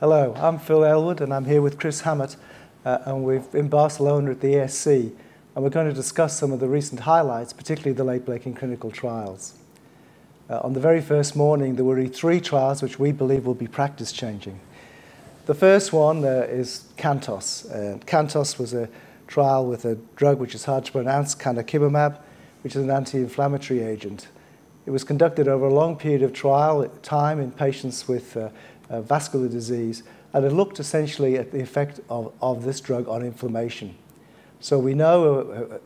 Hello, I'm Phil Aylward and I'm here with Chris Hammett uh, and we're in Barcelona at the ESC and we're going to discuss some of the recent highlights, particularly the late-breaking clinical trials. Uh, on the very first morning, there were three trials which we believe will be practice-changing. The first one uh, is Cantos. Uh, Cantos was a trial with a drug which is hard to pronounce, canakinumab, which is an anti-inflammatory agent. It was conducted over a long period of trial time in patients with uh, vascular disease, and it looked essentially at the effect of, of this drug on inflammation. So we know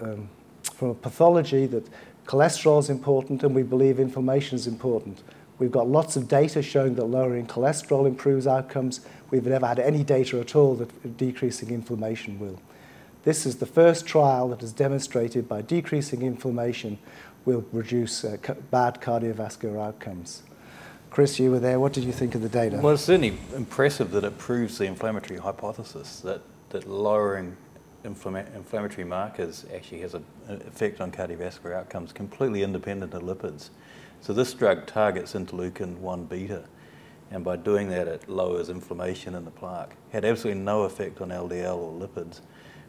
uh, uh, um, from pathology that cholesterol is important and we believe inflammation is important. We've got lots of data showing that lowering cholesterol improves outcomes. We've never had any data at all that decreasing inflammation will. This is the first trial that has demonstrated by decreasing inflammation will reduce uh, bad cardiovascular outcomes. Chris, you were there. What did you think of the data? Well, it's certainly impressive that it proves the inflammatory hypothesis that, that lowering inflammatory markers actually has an effect on cardiovascular outcomes completely independent of lipids. So this drug targets interleukin 1 beta, and by doing that, it lowers inflammation in the plaque. Had absolutely no effect on LDL or lipids,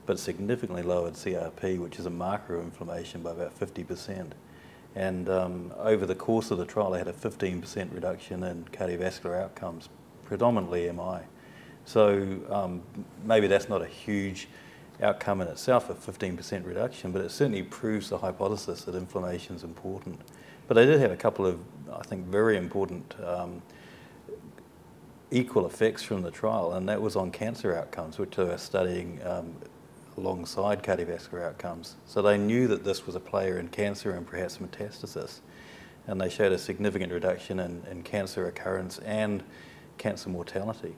but significantly lowered CRP, which is a marker of inflammation, by about 50%. And um, over the course of the trial, they had a 15% reduction in cardiovascular outcomes, predominantly MI. So um, maybe that's not a huge outcome in itself, a 15% reduction, but it certainly proves the hypothesis that inflammation is important. But they did have a couple of, I think, very important um, equal effects from the trial, and that was on cancer outcomes, which they were studying um, alongside cardiovascular outcomes. So they knew that this was a player in cancer and perhaps metastasis, and they showed a significant reduction in, in cancer occurrence and cancer mortality.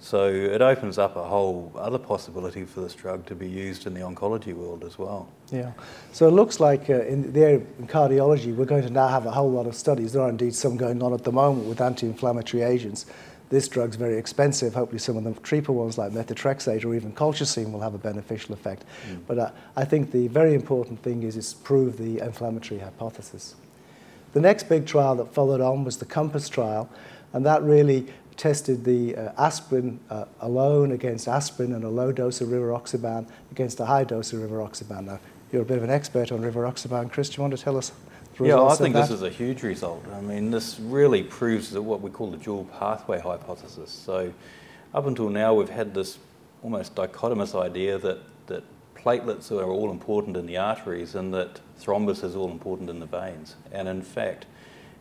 So it opens up a whole other possibility for this drug to be used in the oncology world as well. Yeah. So it looks like uh, in the area of cardiology, we're going to now have a whole lot of studies. There are indeed some going on at the moment with anti-inflammatory agents. This drug's very expensive. Hopefully, some of the cheaper ones like methotrexate or even colchicine will have a beneficial effect. Mm. But uh, I think the very important thing is is prove the inflammatory hypothesis. The next big trial that followed on was the COMPASS trial, and that really tested the uh, aspirin uh, alone against aspirin and a low dose of rivaroxaban against a high dose of rivaroxaban. Now, you're a bit of an expert on rivaroxaban. Chris, do you want to tell us Yeah, I think this is a huge result. I mean, this really proves that what we call the dual pathway hypothesis. So, up until now, we've had this almost dichotomous idea that, that platelets are all important in the arteries and that thrombus is all important in the veins. And in fact,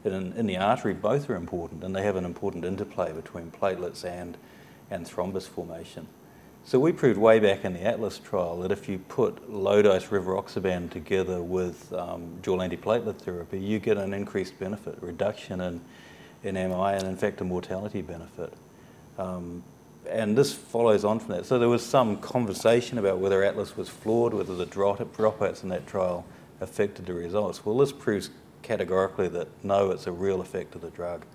in, in the artery, both are important, and they have an important interplay between platelets and, and thrombus formation. So we proved way back in the Atlas trial that if you put low-dose rivaroxaban together with um, dual antiplatelet therapy, you get an increased benefit, reduction in, in MI, and in fact a mortality benefit. Um, and this follows on from that. So there was some conversation about whether Atlas was flawed, whether the dropouts in that trial affected the results. Well, this proves categorically that no, it's a real effect of the drug.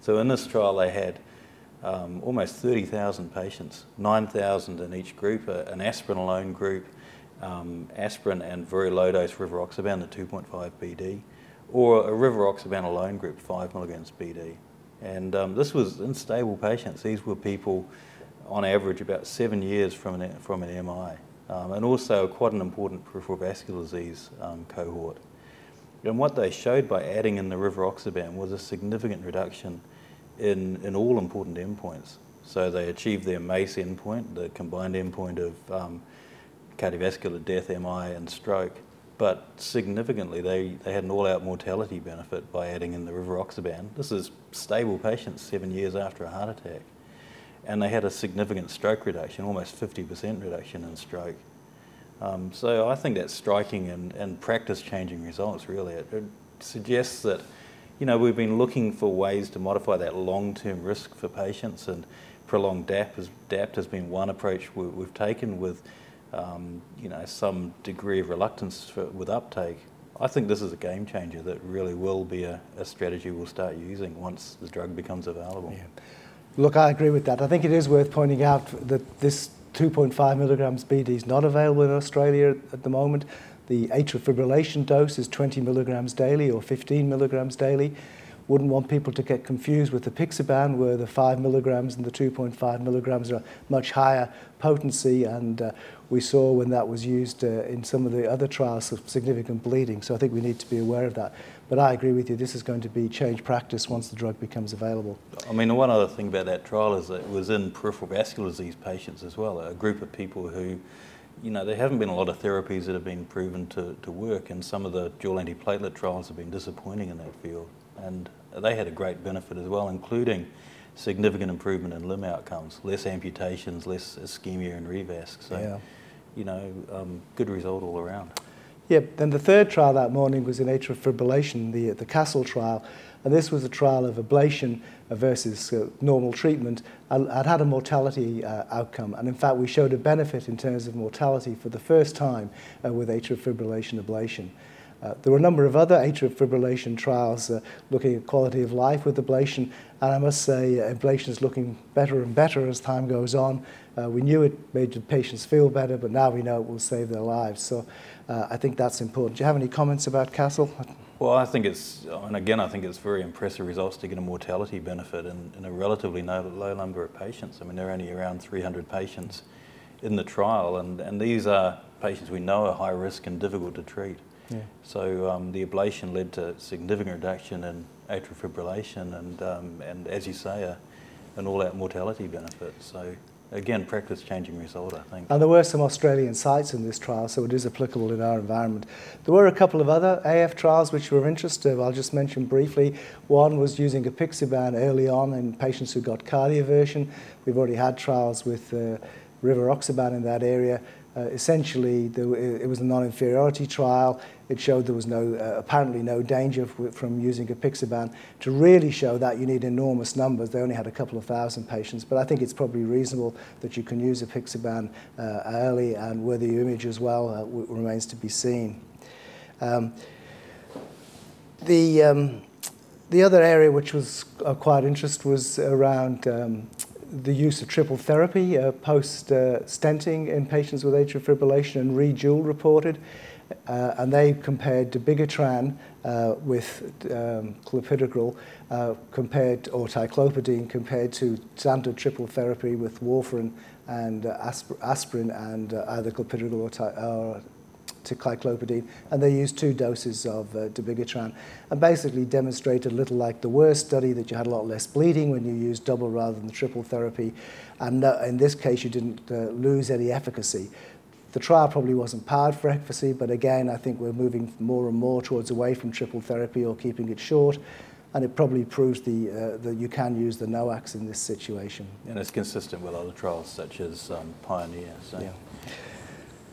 So in this trial, they had um, almost 30,000 patients, 9,000 in each group, an aspirin alone group, um, aspirin and very low dose rivaroxaban, the 2.5 BD, or a rivaroxaban alone group, 5 milligrams BD. And um, this was in stable patients. These were people on average about seven years from an, from an MI, um, and also quite an important peripheral vascular disease um, cohort. And what they showed by adding in the rivaroxaban was a significant reduction in, in all important endpoints. So they achieved their MACE endpoint, the combined endpoint of um, cardiovascular death, MI, and stroke. But significantly, they, they had an all out mortality benefit by adding in the rivaroxaban. This is stable patients seven years after a heart attack. And they had a significant stroke reduction, almost 50% reduction in stroke. Um, so I think that's striking and, and practice changing results, really. It, it, suggests that, you know, we've been looking for ways to modify that long term risk for patients, and prolonged DAP has, DAPT has been one approach we, have taken with, um, you know, some degree of reluctance for, with uptake. I think this is a game changer that really will be a, a strategy we'll start using once the drug becomes available. Yeah. Look, I agree with that. I think it is worth pointing out that this 2.5 milligrams BD is not available in Australia at the moment. The atrial fibrillation dose is 20 milligrams daily or 15 milligrams daily. wouldn't want people to get confused with the apixaban, where the 5 milligrams and the 2.5 milligrams are much higher potency, and uh, we saw when that was used uh, in some of the other trials of significant bleeding. So I think we need to be aware of that. But I agree with you, this is going to be change practice once the drug becomes available. I mean, one other thing about that trial is that it was in peripheral vascular disease patients as well, a group of people who, you know, there haven't been a lot of therapies that have been proven to, to work, and some of the dual antiplatelet trials have been disappointing in that field. And they had a great benefit as well, including significant improvement in limb outcomes, less amputations, less ischemia and revasc. So, yeah. you know, um, good result all around. Yep. Then the third trial that morning was in atrial fibrillation, the, the CASTLE trial. And this was a trial of ablation versus uh, normal treatment. It had a mortality uh, outcome. And in fact, we showed a benefit in terms of mortality for the first time uh, with atrial fibrillation ablation. Uh, there were a number of other atrial fibrillation trials uh, looking at quality of life with ablation, and I must say uh, ablation is looking better and better as time goes on. Uh, we knew it made the patients feel better, but now we know it will save their lives. So uh, I think that's important. Do you have any comments about CASTLE? Well, I think it's, and again, I think it's very impressive results to get a mortality benefit in, in a relatively low, low number of patients. I mean, there are only around 300 patients in the trial, and, and these are patients we know are high risk and difficult to treat. Yeah. So um, the ablation led to significant reduction in atrial fibrillation and, um, and as you say, a, an all-out mortality benefit. So again, practice-changing result, I think. And there were some Australian sites in this trial, so it is applicable in our environment. There were a couple of other AF trials which were of interest. I'll just mention briefly. One was using apixaban early on in patients who got cardioversion. We've already had trials with uh, rivaroxaban in that area. Uh, essentially, it was a non-inferiority trial. It showed there was no, uh, apparently no danger from using apixaban. To really show that, you need enormous numbers. They only had a couple of thousand patients, but I think it's probably reasonable that you can use apixaban uh, early, and whether you image as well uh, remains to be seen. Um, the um, the other area which was of quite interest was around um, the use of triple therapy uh, post uh, stenting in patients with atrial fibrillation, and Reed reported. Uh, and they compared dabigatran uh, with um, clopidogrel uh, compared or ticlopidine compared to standard triple therapy with warfarin and uh, aspirin and uh, either clopidogrel or, or to and they used two doses of uh, dabigatran, and basically demonstrated a little like the WOEST study that you had a lot less bleeding when you used double rather than triple therapy, and uh, in this case you didn't uh, lose any efficacy. The trial probably wasn't powered for efficacy, but again, I think we're moving more and more towards away from triple therapy or keeping it short, and it probably proves the, uh, that you can use the NOACs in this situation. And it's consistent with other trials such as um, Pioneer. So. Yeah.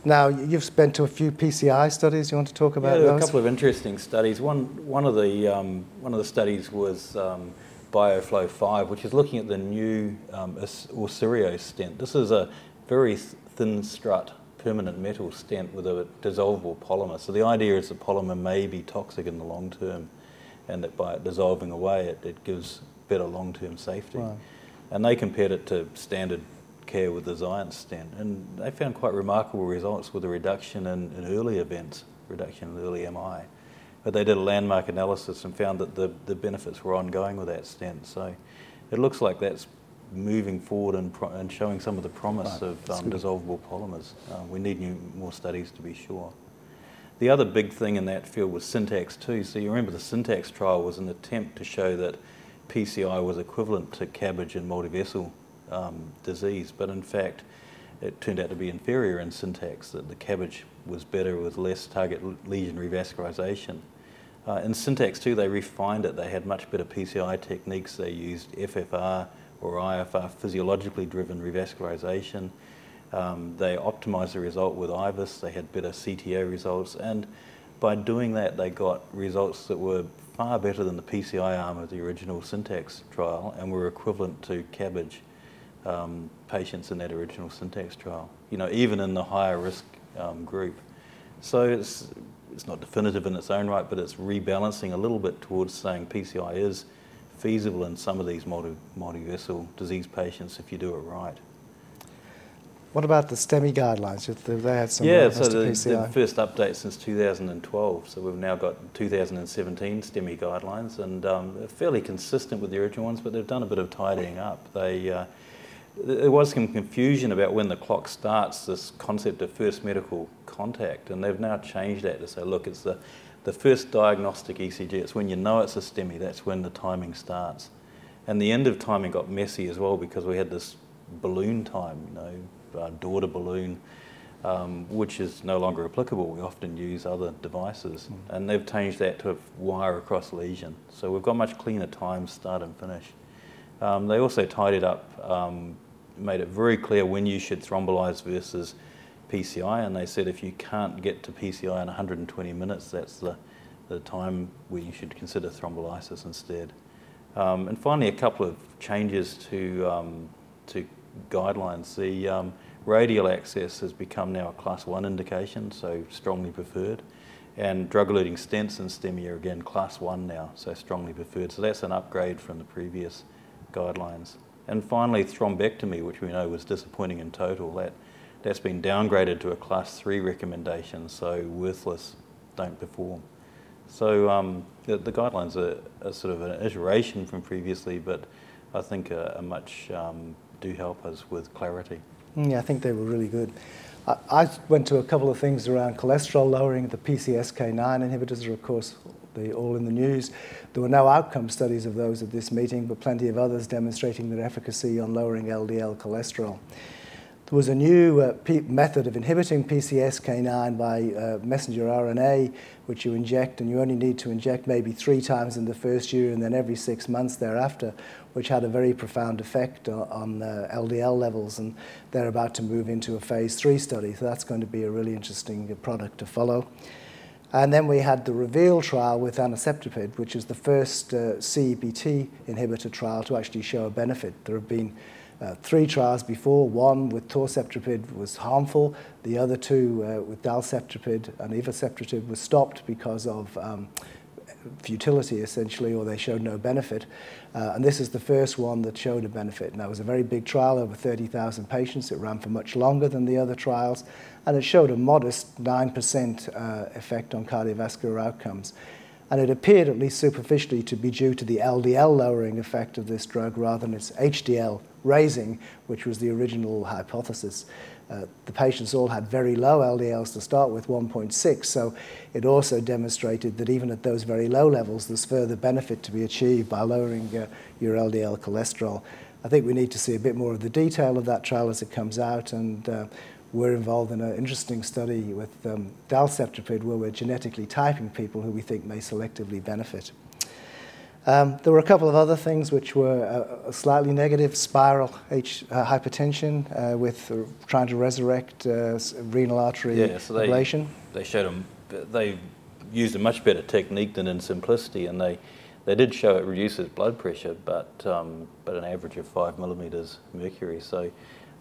Now, you've been to a few PCI studies. You want to talk about yeah, those? a couple of interesting studies. One, one, of, the, um, one of the studies was um, BioFlow 5, which is looking at the new um, stent. This is a very thin strut permanent metal stent with a dissolvable polymer. So the idea is the polymer may be toxic in the long term and that by it dissolving away, it, it gives better long-term safety. Right. And they compared it to standard care with the Xience stent. And they found quite remarkable results with a reduction in, in early events, reduction in early MI. But they did a landmark analysis and found that the, the benefits were ongoing with that stent. So it looks like that's moving forward and, pro- and showing some of the promise right. of um, dissolvable polymers. Uh, we need new, more studies to be sure. The other big thing in that field was syntax 2. So you remember the syntax trial was an attempt to show that PCI was equivalent to CABG and multivessel um, disease, but in fact, it turned out to be inferior in syntax, that the CABG was better with less target lesion revascularization. Uh, in syntax 2, they refined it. They had much better PCI techniques. They used FFR or IFR, physiologically driven revascularization. Um, they optimized the result with IVUS. They had better CTO results. And by doing that, they got results that were far better than the PCI arm of the original syntax trial and were equivalent to CABG um, patients in that original syntax trial, you know, even in the higher risk um, group. So it's, it's not definitive in its own right, but it's rebalancing a little bit towards saying PCI is feasible in some of these multi, multi-vessel disease patients if you do it right. What about the STEMI guidelines? Have they had some yeah, so the, the, first update since 2012. So we've now got 2017 STEMI guidelines, and um, they're fairly consistent with the original ones, but they've done a bit of tidying up. They uh, there was some confusion about when the clock starts. This concept of first medical contact, and they've now changed that to say, look, it's the the first diagnostic ECG. It's when you know it's a STEMI. That's when the timing starts. And the end of timing got messy as well because we had this balloon time, you know, uh, door-to balloon, um, which is no longer applicable. We often use other devices, mm. and they've changed that to a wire across lesion. So we've got much cleaner times, start and finish. Um, they also tidied up, um, made it very clear when you should thrombolyze versus PCI, and they said if you can't get to PCI in 120 minutes, that's the, the time where you should consider thrombolysis instead. Um, and finally, a couple of changes to, um, to guidelines. The um, radial access has become now a class one indication, so strongly preferred. And drug-eluting stents and STEMI are again class one now, so strongly preferred. So that's an upgrade from the previous guidelines. And finally, thrombectomy, which we know was disappointing in total, that, that's been downgraded to a class three recommendation, so worthless, don't perform. So um, the, the, guidelines are, are, sort of an iteration from previously, but I think are, are much um, do help us with clarity. Mm, yeah, I think they were really good. I, I, went to a couple of things around cholesterol lowering. The PCSK9 inhibitors are, of course, they all in the news. There were no outcome studies of those at this meeting, but plenty of others demonstrating their efficacy on lowering LDL cholesterol. There was a new uh, method of inhibiting PCSK9 by uh, messenger RNA, which you inject, and you only need to inject maybe three times in the first year and then every six months thereafter, which had a very profound effect on, uh, LDL levels. And they're about to move into a phase three study, so that's going to be a really interesting product to follow. And then we had the REVEAL trial with anacetrapib, which is the first uh, inhibitor trial to actually show a benefit. There have been uh, three trials before. One with torcetrapib was harmful. The other two uh, with dalcetrapib and evacetrapib was stopped because of um, futility, essentially, or they showed no benefit. Uh, and this is the first one that showed a benefit. And that was a very big trial, over 30,000 patients. It ran for much longer than the other trials. And it showed a modest 9% uh, effect on cardiovascular outcomes and it appeared, at least superficially, to be due to the LDL lowering effect of this drug rather than its HDL raising, which was the original hypothesis. Uh, the patients all had very low LDLs to start with, 1.6, so it also demonstrated that even at those very low levels, there's further benefit to be achieved by lowering uh, your LDL cholesterol. I think we need to see a bit more of the detail of that trial as it comes out, and uh, we're involved in an interesting study with um, dalcetrapib where we're genetically typing people who we think may selectively benefit. Um, there were a couple of other things which were uh, slightly negative SPYRAL H, uh, hypertension uh, with uh, trying to resurrect uh, renal artery yeah, so they, ablation. They showed them, they used a much better technique than in SYMPLICITY, and they, they did show it reduces blood pressure, but, um, but an average of five millimeters mercury. So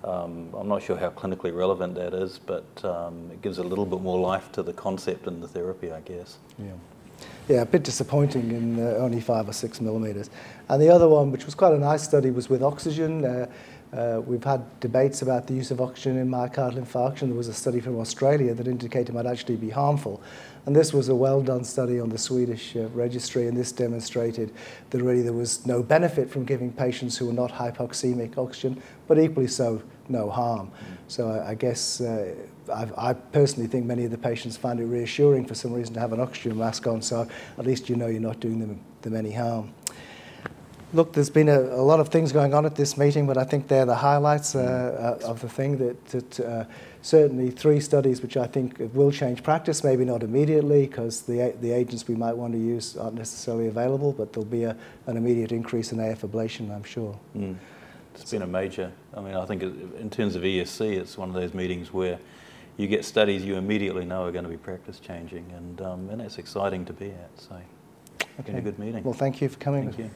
um, I'm not sure how clinically relevant that is, but um, it gives a little bit more life to the concept and the therapy, I guess. Yeah. Yeah, a bit disappointing in uh, only five or six millimetres. And the other one, which was quite a nice study, was with oxygen. Uh, uh, we've had debates about the use of oxygen in myocardial infarction. There was a study from Australia that indicated it might actually be harmful. And this was a well done study on the Swedish uh, registry, and this demonstrated that really there was no benefit from giving patients who were not hypoxemic oxygen, but equally so, no harm. So I, I guess uh, I personally think many of the patients find it reassuring for some reason to have an oxygen mask on, so at least you know you're not doing them, them any harm. Look, there's been a, a, lot of things going on at this meeting, but I think they're the highlights uh, uh, of the thing. That, that uh, certainly three studies which I think will change practice, maybe not immediately because the, the agents we might want to use aren't necessarily available, but there'll be a, an immediate increase in AF ablation, I'm sure. Mm. It's been a major, I mean, I think in terms of ESC, it's one of those meetings where you get studies you immediately know are going to be practice changing, and, um, and it's exciting to be at. So, okay. been a good meeting. Well, thank you for coming. Thank you.